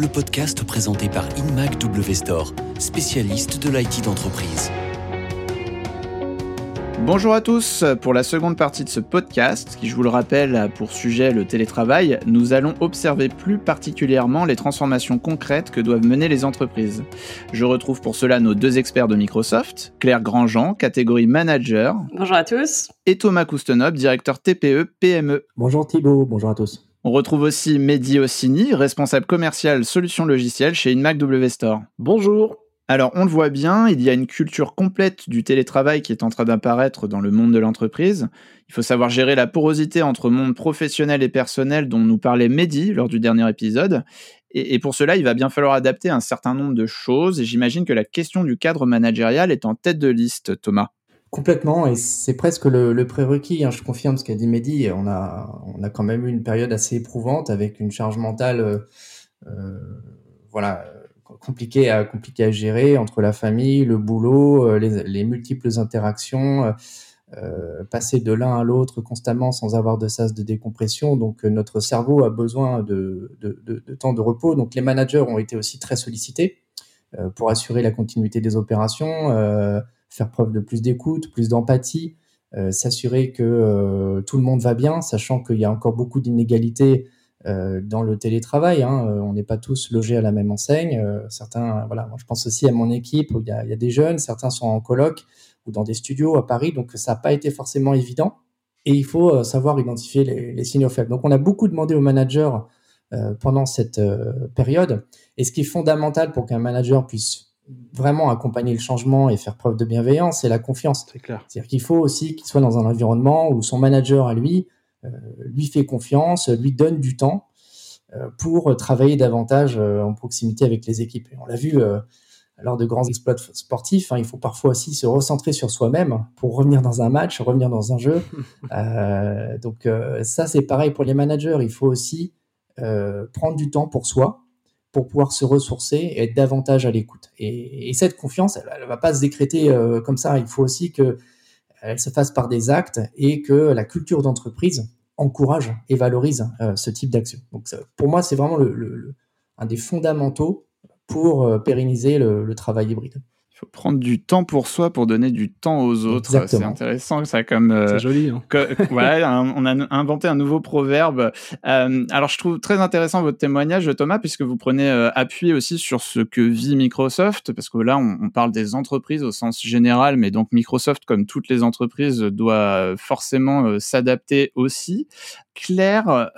le podcast présenté par InMac W Store, spécialiste de l'IT d'entreprise. Bonjour à tous, pour la seconde partie de ce podcast, qui je vous le rappelle a pour sujet le télétravail, nous allons observer plus particulièrement les transformations concrètes que doivent mener les entreprises. Je retrouve pour cela nos deux experts de Microsoft, Claire Grandjean, catégorie manager. Bonjour à tous. Et Thomas Koustenop, directeur TPE PME. Bonjour Thibault, bonjour à tous. On retrouve aussi Mehdi Ossini, responsable commercial solutions logicielles chez InMac W Store. Bonjour. Alors, on le voit bien, il y a une culture complète du télétravail qui est en train d'apparaître dans le monde de l'entreprise. Il faut savoir gérer la porosité entre monde professionnel et personnel dont nous parlait Mehdi lors du dernier épisode. Et, pour cela, il va bien falloir adapter un certain nombre de choses. Et j'imagine que la question du cadre managérial est en tête de liste, Thomas. Complètement, et c'est presque le, prérequis. Hein. Je confirme ce qu'a dit Mehdi. On a, on a quand même eu une période assez éprouvante avec une charge mentale, euh, euh voilà compliqué à compliqué à gérer entre la famille, le boulot, euh, les, multiples interactions, passer de l'un à l'autre constamment sans avoir de sas de décompression. Donc notre cerveau a besoin de, temps de repos. Donc les managers ont été aussi très sollicités pour assurer la continuité des opérations, faire preuve de plus d'écoute, plus d'empathie, s'assurer que tout le monde va bien, sachant qu'il y a encore beaucoup d'inégalités euh, dans le télétravail. Hein, euh, on n'est pas tous logés à la même enseigne. Euh, certains, voilà, je pense aussi à mon équipe où il y a, des jeunes, certains sont en coloc ou dans des studios à Paris, donc ça n'a pas été forcément évident. Et il faut savoir identifier les, les, signaux faibles. Donc on a beaucoup demandé aux managers euh, pendant cette période. Et ce qui est fondamental pour qu'un manager puisse vraiment accompagner le changement et faire preuve de bienveillance, c'est la confiance. C'est clair. C'est-à-dire qu'il faut aussi qu'il soit dans un environnement où son manager à lui euh, lui fait confiance, lui donne du temps euh, pour travailler davantage euh, en proximité avec les équipes. Et on l'a vu lors de grands exploits sportifs, hein, il faut parfois aussi se recentrer sur soi-même pour revenir dans un match, revenir dans un jeu. donc ça, c'est pareil pour les managers. Il faut aussi prendre du temps pour soi, pour pouvoir se ressourcer et être davantage à l'écoute. Et, et, cette confiance, elle ne va pas se décréter euh, comme ça. Il faut aussi que elle se fasse par des actes et que la culture d'entreprise encourage et valorise euh, ce type d'action. Donc pour moi, c'est vraiment un des fondamentaux pour euh, pérenniser le travail hybride faut prendre du temps pour soi pour donner du temps aux autres. C'est intéressant ça comme. Euh, c'est joli. Hein. on a inventé un nouveau proverbe. Euh, alors je trouve très intéressant votre témoignage, Thomas, puisque vous prenez euh, appui aussi sur ce que vit Microsoft, parce que là on, parle des entreprises au sens général, mais donc Microsoft, comme toutes les entreprises, doit forcément s'adapter aussi. Claire,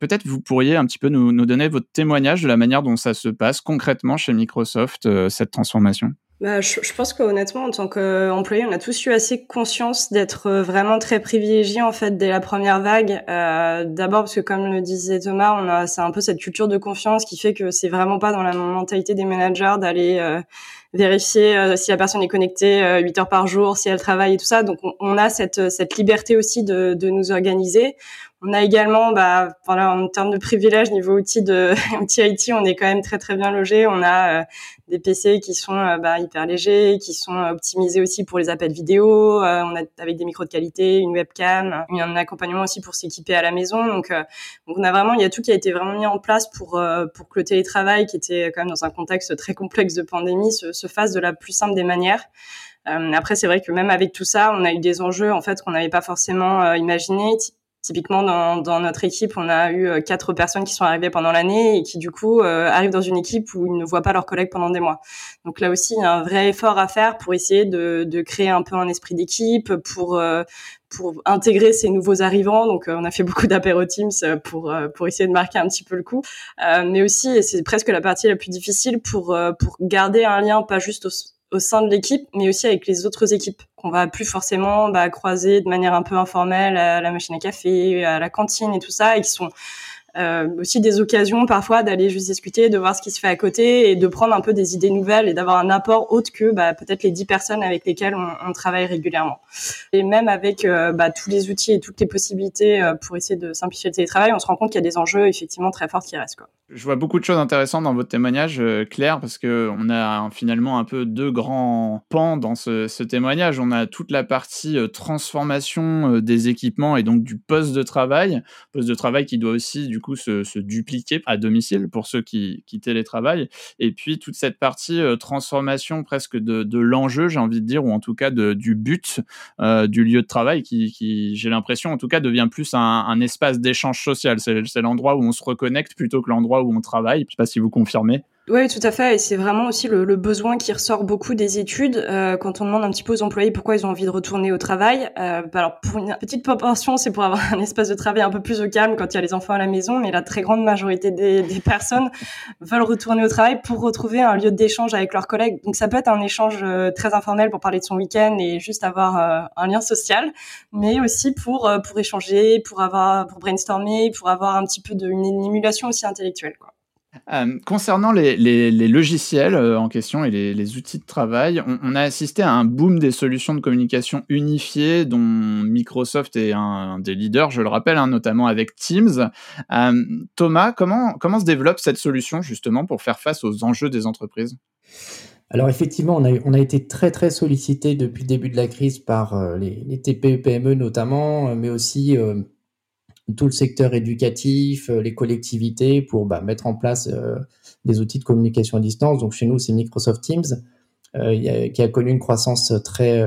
Peut-être vous pourriez un petit peu nous, nous, donner votre témoignage de la manière dont ça se passe concrètement chez Microsoft, cette transformation. Bah, je, je, pense qu'honnêtement, en tant qu'employé, on a tous eu assez conscience d'être vraiment très privilégiés en fait dès la première vague. Euh, D'abord parce que, comme le disait Thomas, on a c'est un peu cette culture de confiance qui fait que c'est vraiment pas dans la mentalité des managers d'aller euh, vérifier euh, si la personne est connectée euh, 8 heures par jour, si elle travaille et tout ça. Donc, on, on a cette cette liberté aussi de, de nous organiser. On a également, bah, voilà, en termes de privilèges niveau outils de outils IT, on est quand même très très bien logé. On a euh, des PC qui sont euh, bah, hyper légers, qui sont optimisés aussi pour les appels vidéo. Euh, on a avec des micros de qualité, une webcam, un accompagnement aussi pour s'équiper à la maison. Donc, donc, on a vraiment, il y a tout qui a été vraiment mis en place pour pour que le télétravail, qui était quand même dans un contexte très complexe de pandémie, se, se fasse de la plus simple des manières. après, c'est vrai que même avec tout ça, on a eu des enjeux en fait qu'on n'avait pas forcément imaginés Typiquement, dans, dans, notre équipe, on a eu euh, quatre personnes qui sont arrivées pendant l'année et qui, du coup, euh, arrivent dans une équipe où ils ne voient pas leurs collègues pendant des mois. Donc là aussi, il y a un vrai effort à faire pour essayer de, de créer un peu un esprit d'équipe, pour euh, pour intégrer ces nouveaux arrivants. Donc, on a fait beaucoup d'apéro Teams pour pour essayer de marquer un petit peu le coup, mais aussi, et c'est presque la partie la plus difficile, pour pour garder un lien pas juste au, au sein de l'équipe, mais aussi avec les autres équipes qu'on va plus forcément bah, croiser de manière un peu informelle à la machine à café, à la cantine et tout ça, et qui sont euh, aussi des occasions parfois d'aller juste discuter, de voir ce qui se fait à côté et de prendre un peu des idées nouvelles et d'avoir un apport autre que bah, peut-être les dix personnes avec lesquelles on, travaille régulièrement. Et même avec euh, bah, tous les outils et toutes les possibilités euh, pour essayer de simplifier le télétravail, on se rend compte qu'il y a des enjeux effectivement très forts qui restent. Je vois beaucoup de choses intéressantes dans votre témoignage, euh, Claire, parce que on a finalement un peu deux grands pans dans ce, témoignage. On a toute la partie euh, transformation euh, des équipements et donc du poste de travail, poste de travail qui doit aussi du coup se, dupliquer à domicile pour ceux qui, qui télétravaillent, et puis toute cette partie transformation presque de, l'enjeu, j'ai envie de dire, ou en tout cas du but du lieu de travail, qui, j'ai l'impression en tout cas devient plus un espace d'échange social. C'est l'endroit où on se reconnecte plutôt que l'endroit où on travaille. Je ne sais pas si vous confirmez. Oui, tout à fait. Et c'est vraiment aussi le, besoin qui ressort beaucoup des études euh, quand on demande un petit peu aux employés pourquoi ils ont envie de retourner au travail. Euh, bah alors, pour une petite proportion, c'est pour avoir un espace de travail un peu plus au calme quand il y a les enfants à la maison, mais la très grande majorité des, personnes veulent retourner au travail pour retrouver un lieu d'échange avec leurs collègues. Donc, ça peut être un échange euh, très informel pour parler de son week-end et juste avoir un lien social, mais aussi pour pour échanger, pour avoir pour brainstormer, pour avoir un petit peu d'une émulation aussi intellectuelle. Quoi. Euh, concernant les, logiciels euh, en question et les, outils de travail, on, a assisté à un boom des solutions de communication unifiées dont Microsoft est un, des leaders, je le rappelle, hein, notamment avec Teams. Euh, Thomas, comment, se développe cette solution justement pour faire face aux enjeux des entreprises? Alors effectivement, on a, été très très sollicité depuis le début de la crise par les, les TPE PME notamment, mais aussi tout le secteur éducatif, euh, les collectivités pour bah, mettre en place euh, des outils de communication à distance. Donc chez nous, c'est Microsoft Teams euh, qui a connu une croissance très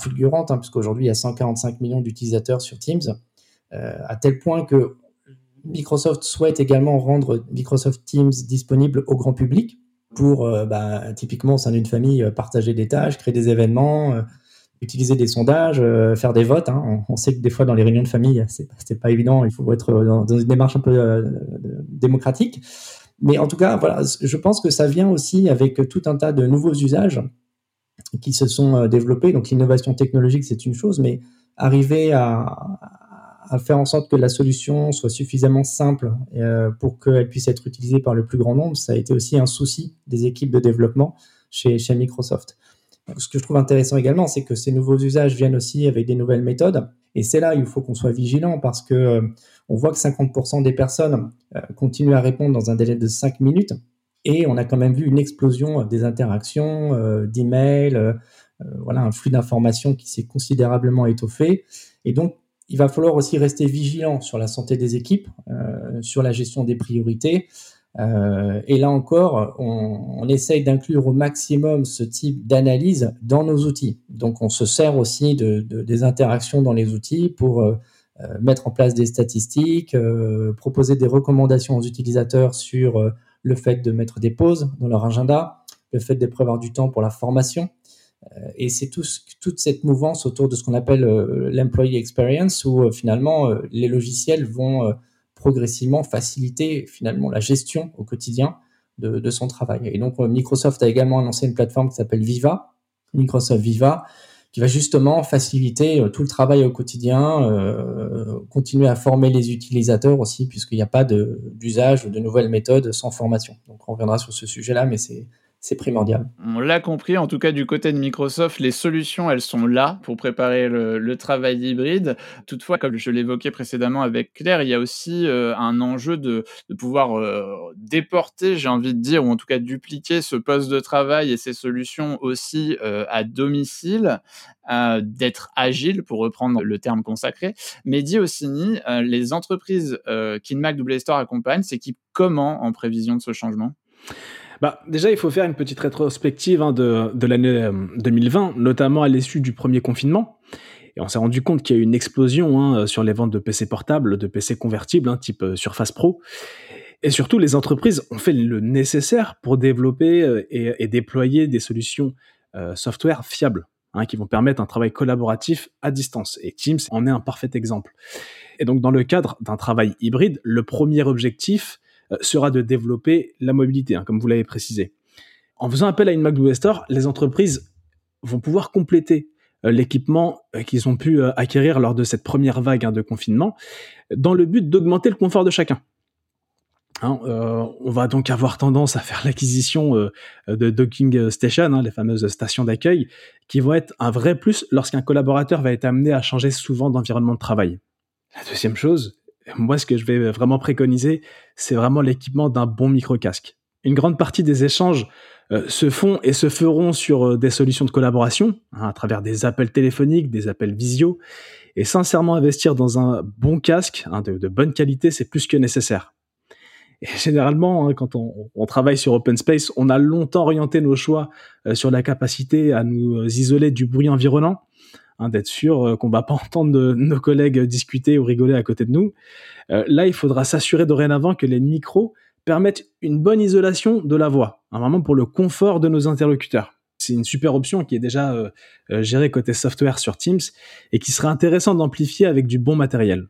fulgurante, hein, puisqu'aujourd'hui, il y a 145 millions d'utilisateurs sur Teams, à tel point que Microsoft souhaite également rendre Microsoft Teams disponible au grand public pour, bah, typiquement, au sein d'une famille, partager des tâches, créer des événements, utiliser des sondages, euh, faire des votes. Hein. On, sait que des fois dans les réunions de famille, c'est pas évident. Il faut être dans, une démarche un peu euh, démocratique. Mais en tout cas, voilà, je pense que ça vient aussi avec tout un tas de nouveaux usages qui se sont euh, développés. Donc l'innovation technologique, c'est une chose, mais arriver à, faire en sorte que la solution soit suffisamment simple pour qu'elle puisse être utilisée par le plus grand nombre, ça a été aussi un souci des équipes de développement chez Microsoft. Ce que je trouve intéressant également, c'est que ces nouveaux usages viennent aussi avec des nouvelles méthodes. Et c'est là où il faut qu'on soit vigilant parce que euh, on voit que 50% des personnes euh, continuent à répondre dans un délai de 5 minutes. Et on a quand même vu une explosion des interactions, euh, d'emails, voilà, un flux d'informations qui s'est considérablement étoffé. Et donc, il va falloir aussi rester vigilant sur la santé des équipes, sur la gestion des priorités, euh, et là encore, on, essaye d'inclure au maximum ce type d'analyse dans nos outils. Donc, on se sert aussi de, de des interactions dans les outils pour euh, euh mettre en place des statistiques, proposer des recommandations aux utilisateurs sur le fait de mettre des pauses dans leur agenda, le fait de prévoir du temps pour la formation. et c'est tout, toute cette mouvance autour de ce qu'on appelle l'employee experience, où finalement les logiciels vont progressivement faciliter finalement la gestion au quotidien de, son travail. Et donc euh, Microsoft a également annoncé une plateforme qui s'appelle Viva, Microsoft Viva, qui va justement faciliter euh, tout le travail au quotidien, euh, continuer à former les utilisateurs aussi, puisqu'il n'y a pas d'usage ou de nouvelles méthodes sans formation. Donc on reviendra sur ce sujet-là, mais c'est c'est primordial. On l'a compris, en tout cas du côté de Microsoft, les solutions, elles sont là pour préparer le, travail hybride. Toutefois, comme je l'évoquais précédemment avec Claire, il y a aussi euh, un enjeu de, pouvoir euh, déporter, j'ai envie de dire, ou en tout cas dupliquer ce poste de travail et ces solutions aussi euh, à domicile, d'être agile, pour reprendre le terme consacré. Mais dit aussi, les entreprises qu'InMac W Store accompagne s'équipent comment en prévision de ce changement? Bah, déjà, il faut faire une petite rétrospective hein, de, de l'année 2020, euh, notamment à l'issue du premier confinement. Et on s'est rendu compte qu'il y a eu une explosion hein, sur les ventes de PC portables, de PC convertibles, hein, type euh, Surface Pro. Et surtout, les entreprises ont fait le nécessaire pour développer euh, et, déployer des solutions software fiables, qui vont permettre un travail collaboratif à distance. Et Teams en est un parfait exemple. Et donc, dans le cadre d'un travail hybride, le premier objectif, sera de développer la mobilité, hein, comme vous l'avez précisé. En faisant appel à une Store, les entreprises vont pouvoir compléter euh, l'équipement euh, qu'ils ont pu acquérir lors de cette première vague hein, de confinement, dans le but d'augmenter le confort de chacun. Hein, on va donc avoir tendance à faire l'acquisition de docking station, les fameuses stations d'accueil, qui vont être un vrai plus lorsqu'un collaborateur va être amené à changer souvent d'environnement de travail. La deuxième chose, Moi, ce que je vais vraiment préconiser, c'est vraiment l'équipement d'un bon micro-casque. Une grande partie des échanges euh, se font et se feront sur euh, des solutions de collaboration, hein, à travers des appels téléphoniques, des appels visio. Et sincèrement, investir dans un bon casque hein, de, bonne qualité, c'est plus que nécessaire. Et généralement, hein, quand on, travaille sur Open Space, on a longtemps orienté nos choix euh, sur la capacité à nous isoler du bruit environnant, d'être sûr qu'on va pas entendre nos collègues discuter ou rigoler à côté de nous. là, il faudra s'assurer dorénavant que les micros permettent une bonne isolation de la voix, hein, vraiment pour le confort de nos interlocuteurs. C'est une super option qui est déjà euh, euh, gérée côté software sur Teams et qui serait intéressant d'amplifier avec du bon matériel.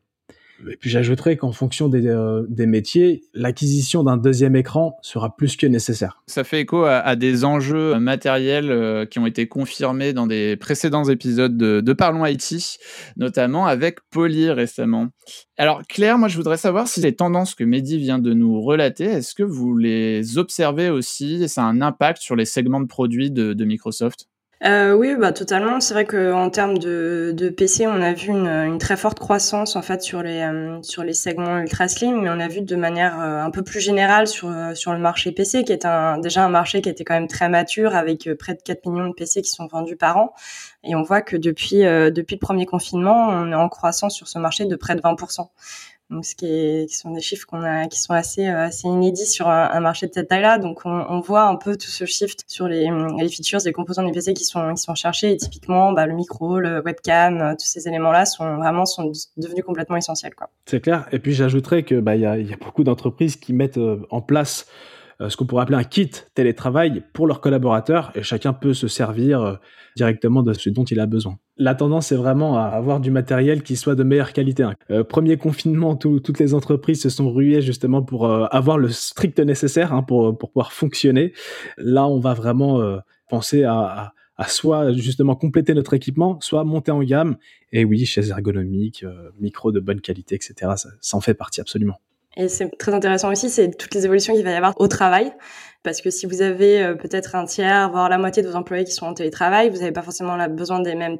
Et puis j'ajouterais qu'en fonction des, euh, des métiers, l'acquisition d'un deuxième écran sera plus que nécessaire. Ça fait écho à, des enjeux matériels euh, qui ont été confirmés dans des précédents épisodes de, Parlons IT, notamment avec Poly récemment. Alors Claire, moi je voudrais savoir si les tendances que Mehdi vient de nous relater, est-ce que vous les observez aussi? Ça a un impact sur les segments de produits de Microsoft? Euh, oui, bah totalement. C'est vrai qu'en termes de, de PC, on a vu une, une, très forte croissance en fait sur les euh, sur les segments ultra slim, mais on a vu de manière euh, un peu plus générale sur euh, sur le marché PC, qui est un déjà un marché qui était quand même très mature avec près de 4 millions de PC qui sont vendus par an. Et on voit que depuis depuis le premier confinement, on est en croissance sur ce marché de près de 20 donc, ce qui, sont des chiffres qu'on a, qui sont assez, euh, assez inédits sur un, marché de cette taille-là. Donc, on, voit un peu tout ce shift sur les, les features, les composants des PC qui sont, qui sont cherchés. Et typiquement, bah, le micro, le webcam, euh, tous ces éléments-là sont vraiment sont devenus complètement essentiels. C'est clair. Et puis, j'ajouterais que bah, il y a, y a beaucoup d'entreprises qui mettent euh, en place ce qu'on pourrait appeler un kit télétravail pour leurs collaborateurs et chacun peut se servir directement de ce dont il a besoin. La tendance est vraiment à avoir du matériel qui soit de meilleure qualité. Hein. Euh, premier confinement, toutes les entreprises se sont ruées justement pour euh, avoir le strict nécessaire hein, pour, pour pouvoir fonctionner. Là, on va vraiment euh, penser à, soit justement compléter notre équipement, soit monter en gamme. Et oui, chaises ergonomiques, micro de bonne qualité, etc. Ça, ça en fait partie absolument. Et c'est très intéressant aussi, c'est toutes les évolutions qu'il va y avoir au travail. Parce que si vous avez euh, peut-être un tiers, voire la moitié de vos employés qui sont en télétravail, vous n'avez pas forcément besoin des mêmes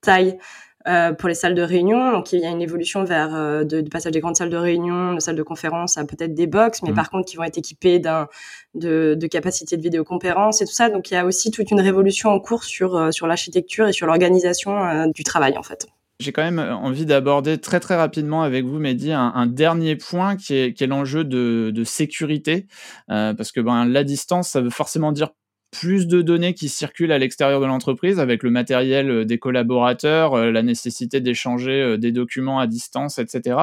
tailles euh, pour les salles de réunion. Donc il y a une évolution vers euh, de, passage des grandes salles de réunion, de salles de conférence à peut-être des box, mais mmh. par contre qui vont être équipées d'un de, de capacités de vidéoconférence et tout ça. Donc il y a aussi toute une révolution en cours sur sur l'architecture et sur l'organisation du travail en fait. J'ai quand même envie d'aborder très très rapidement avec vous, Mehdi, un, un dernier point qui est, qui est l'enjeu de, de, sécurité, euh, parce que ben, la distance, ça veut forcément dire plus de données qui circulent à l'extérieur de l'entreprise avec le matériel euh, des collaborateurs, euh, la nécessité d'échanger euh, des documents à distance, etc.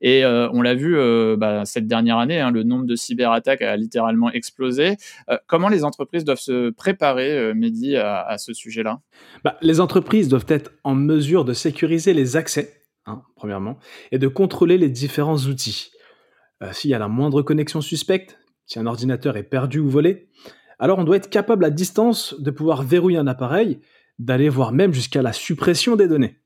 Et on l'a vu bah, cette dernière année, hein, le nombre de cyberattaques a littéralement explosé. comment les entreprises doivent se préparer, Mehdi, à, à ce sujet-là? Bah, Les entreprises doivent être en mesure de sécuriser les accès, hein, premièrement, et de contrôler les différents outils. S'il y a la moindre connexion suspecte, si un ordinateur est perdu ou volé, alors on doit être capable à distance de pouvoir verrouiller un appareil, d'aller voir même jusqu'à la suppression des données.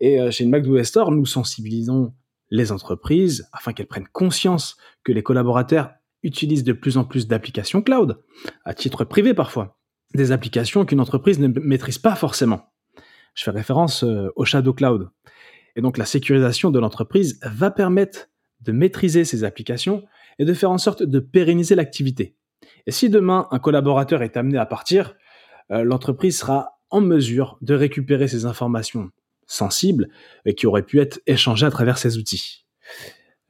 Et euh, chez MacDo Store, nous sensibilisons les entreprises afin qu'elles prennent conscience que les collaborateurs utilisent de plus en plus d'applications cloud, à titre privé parfois, des applications qu'une entreprise ne maîtrise pas forcément. Je fais référence euh, au Shadow Cloud. Et donc la sécurisation de l'entreprise va permettre de maîtriser ces applications et de faire en sorte de pérenniser l'activité. Et si demain un collaborateur est amené à partir, euh, l'entreprise sera en mesure de récupérer ces informations sensibles qui auraient pu être échangées à travers ces outils.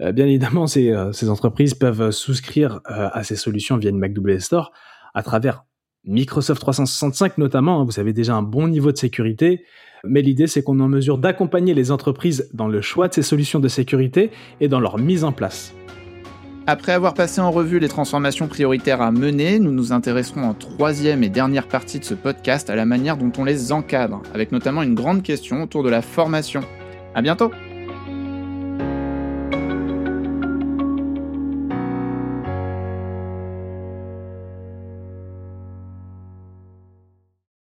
Euh, bien évidemment, ces, euh, ces, entreprises peuvent souscrire à ces solutions via une MacWS Store à travers Microsoft 365 notamment. Hein. vous avez déjà un bon niveau de sécurité, mais l'idée c'est qu'on est en mesure d'accompagner les entreprises dans le choix de ces solutions de sécurité et dans leur mise en place. Après avoir passé en revue les transformations prioritaires à mener, nous nous intéresserons en troisième et dernière partie de ce podcast à la manière dont on les encadre, avec notamment une grande question autour de la formation. À bientôt!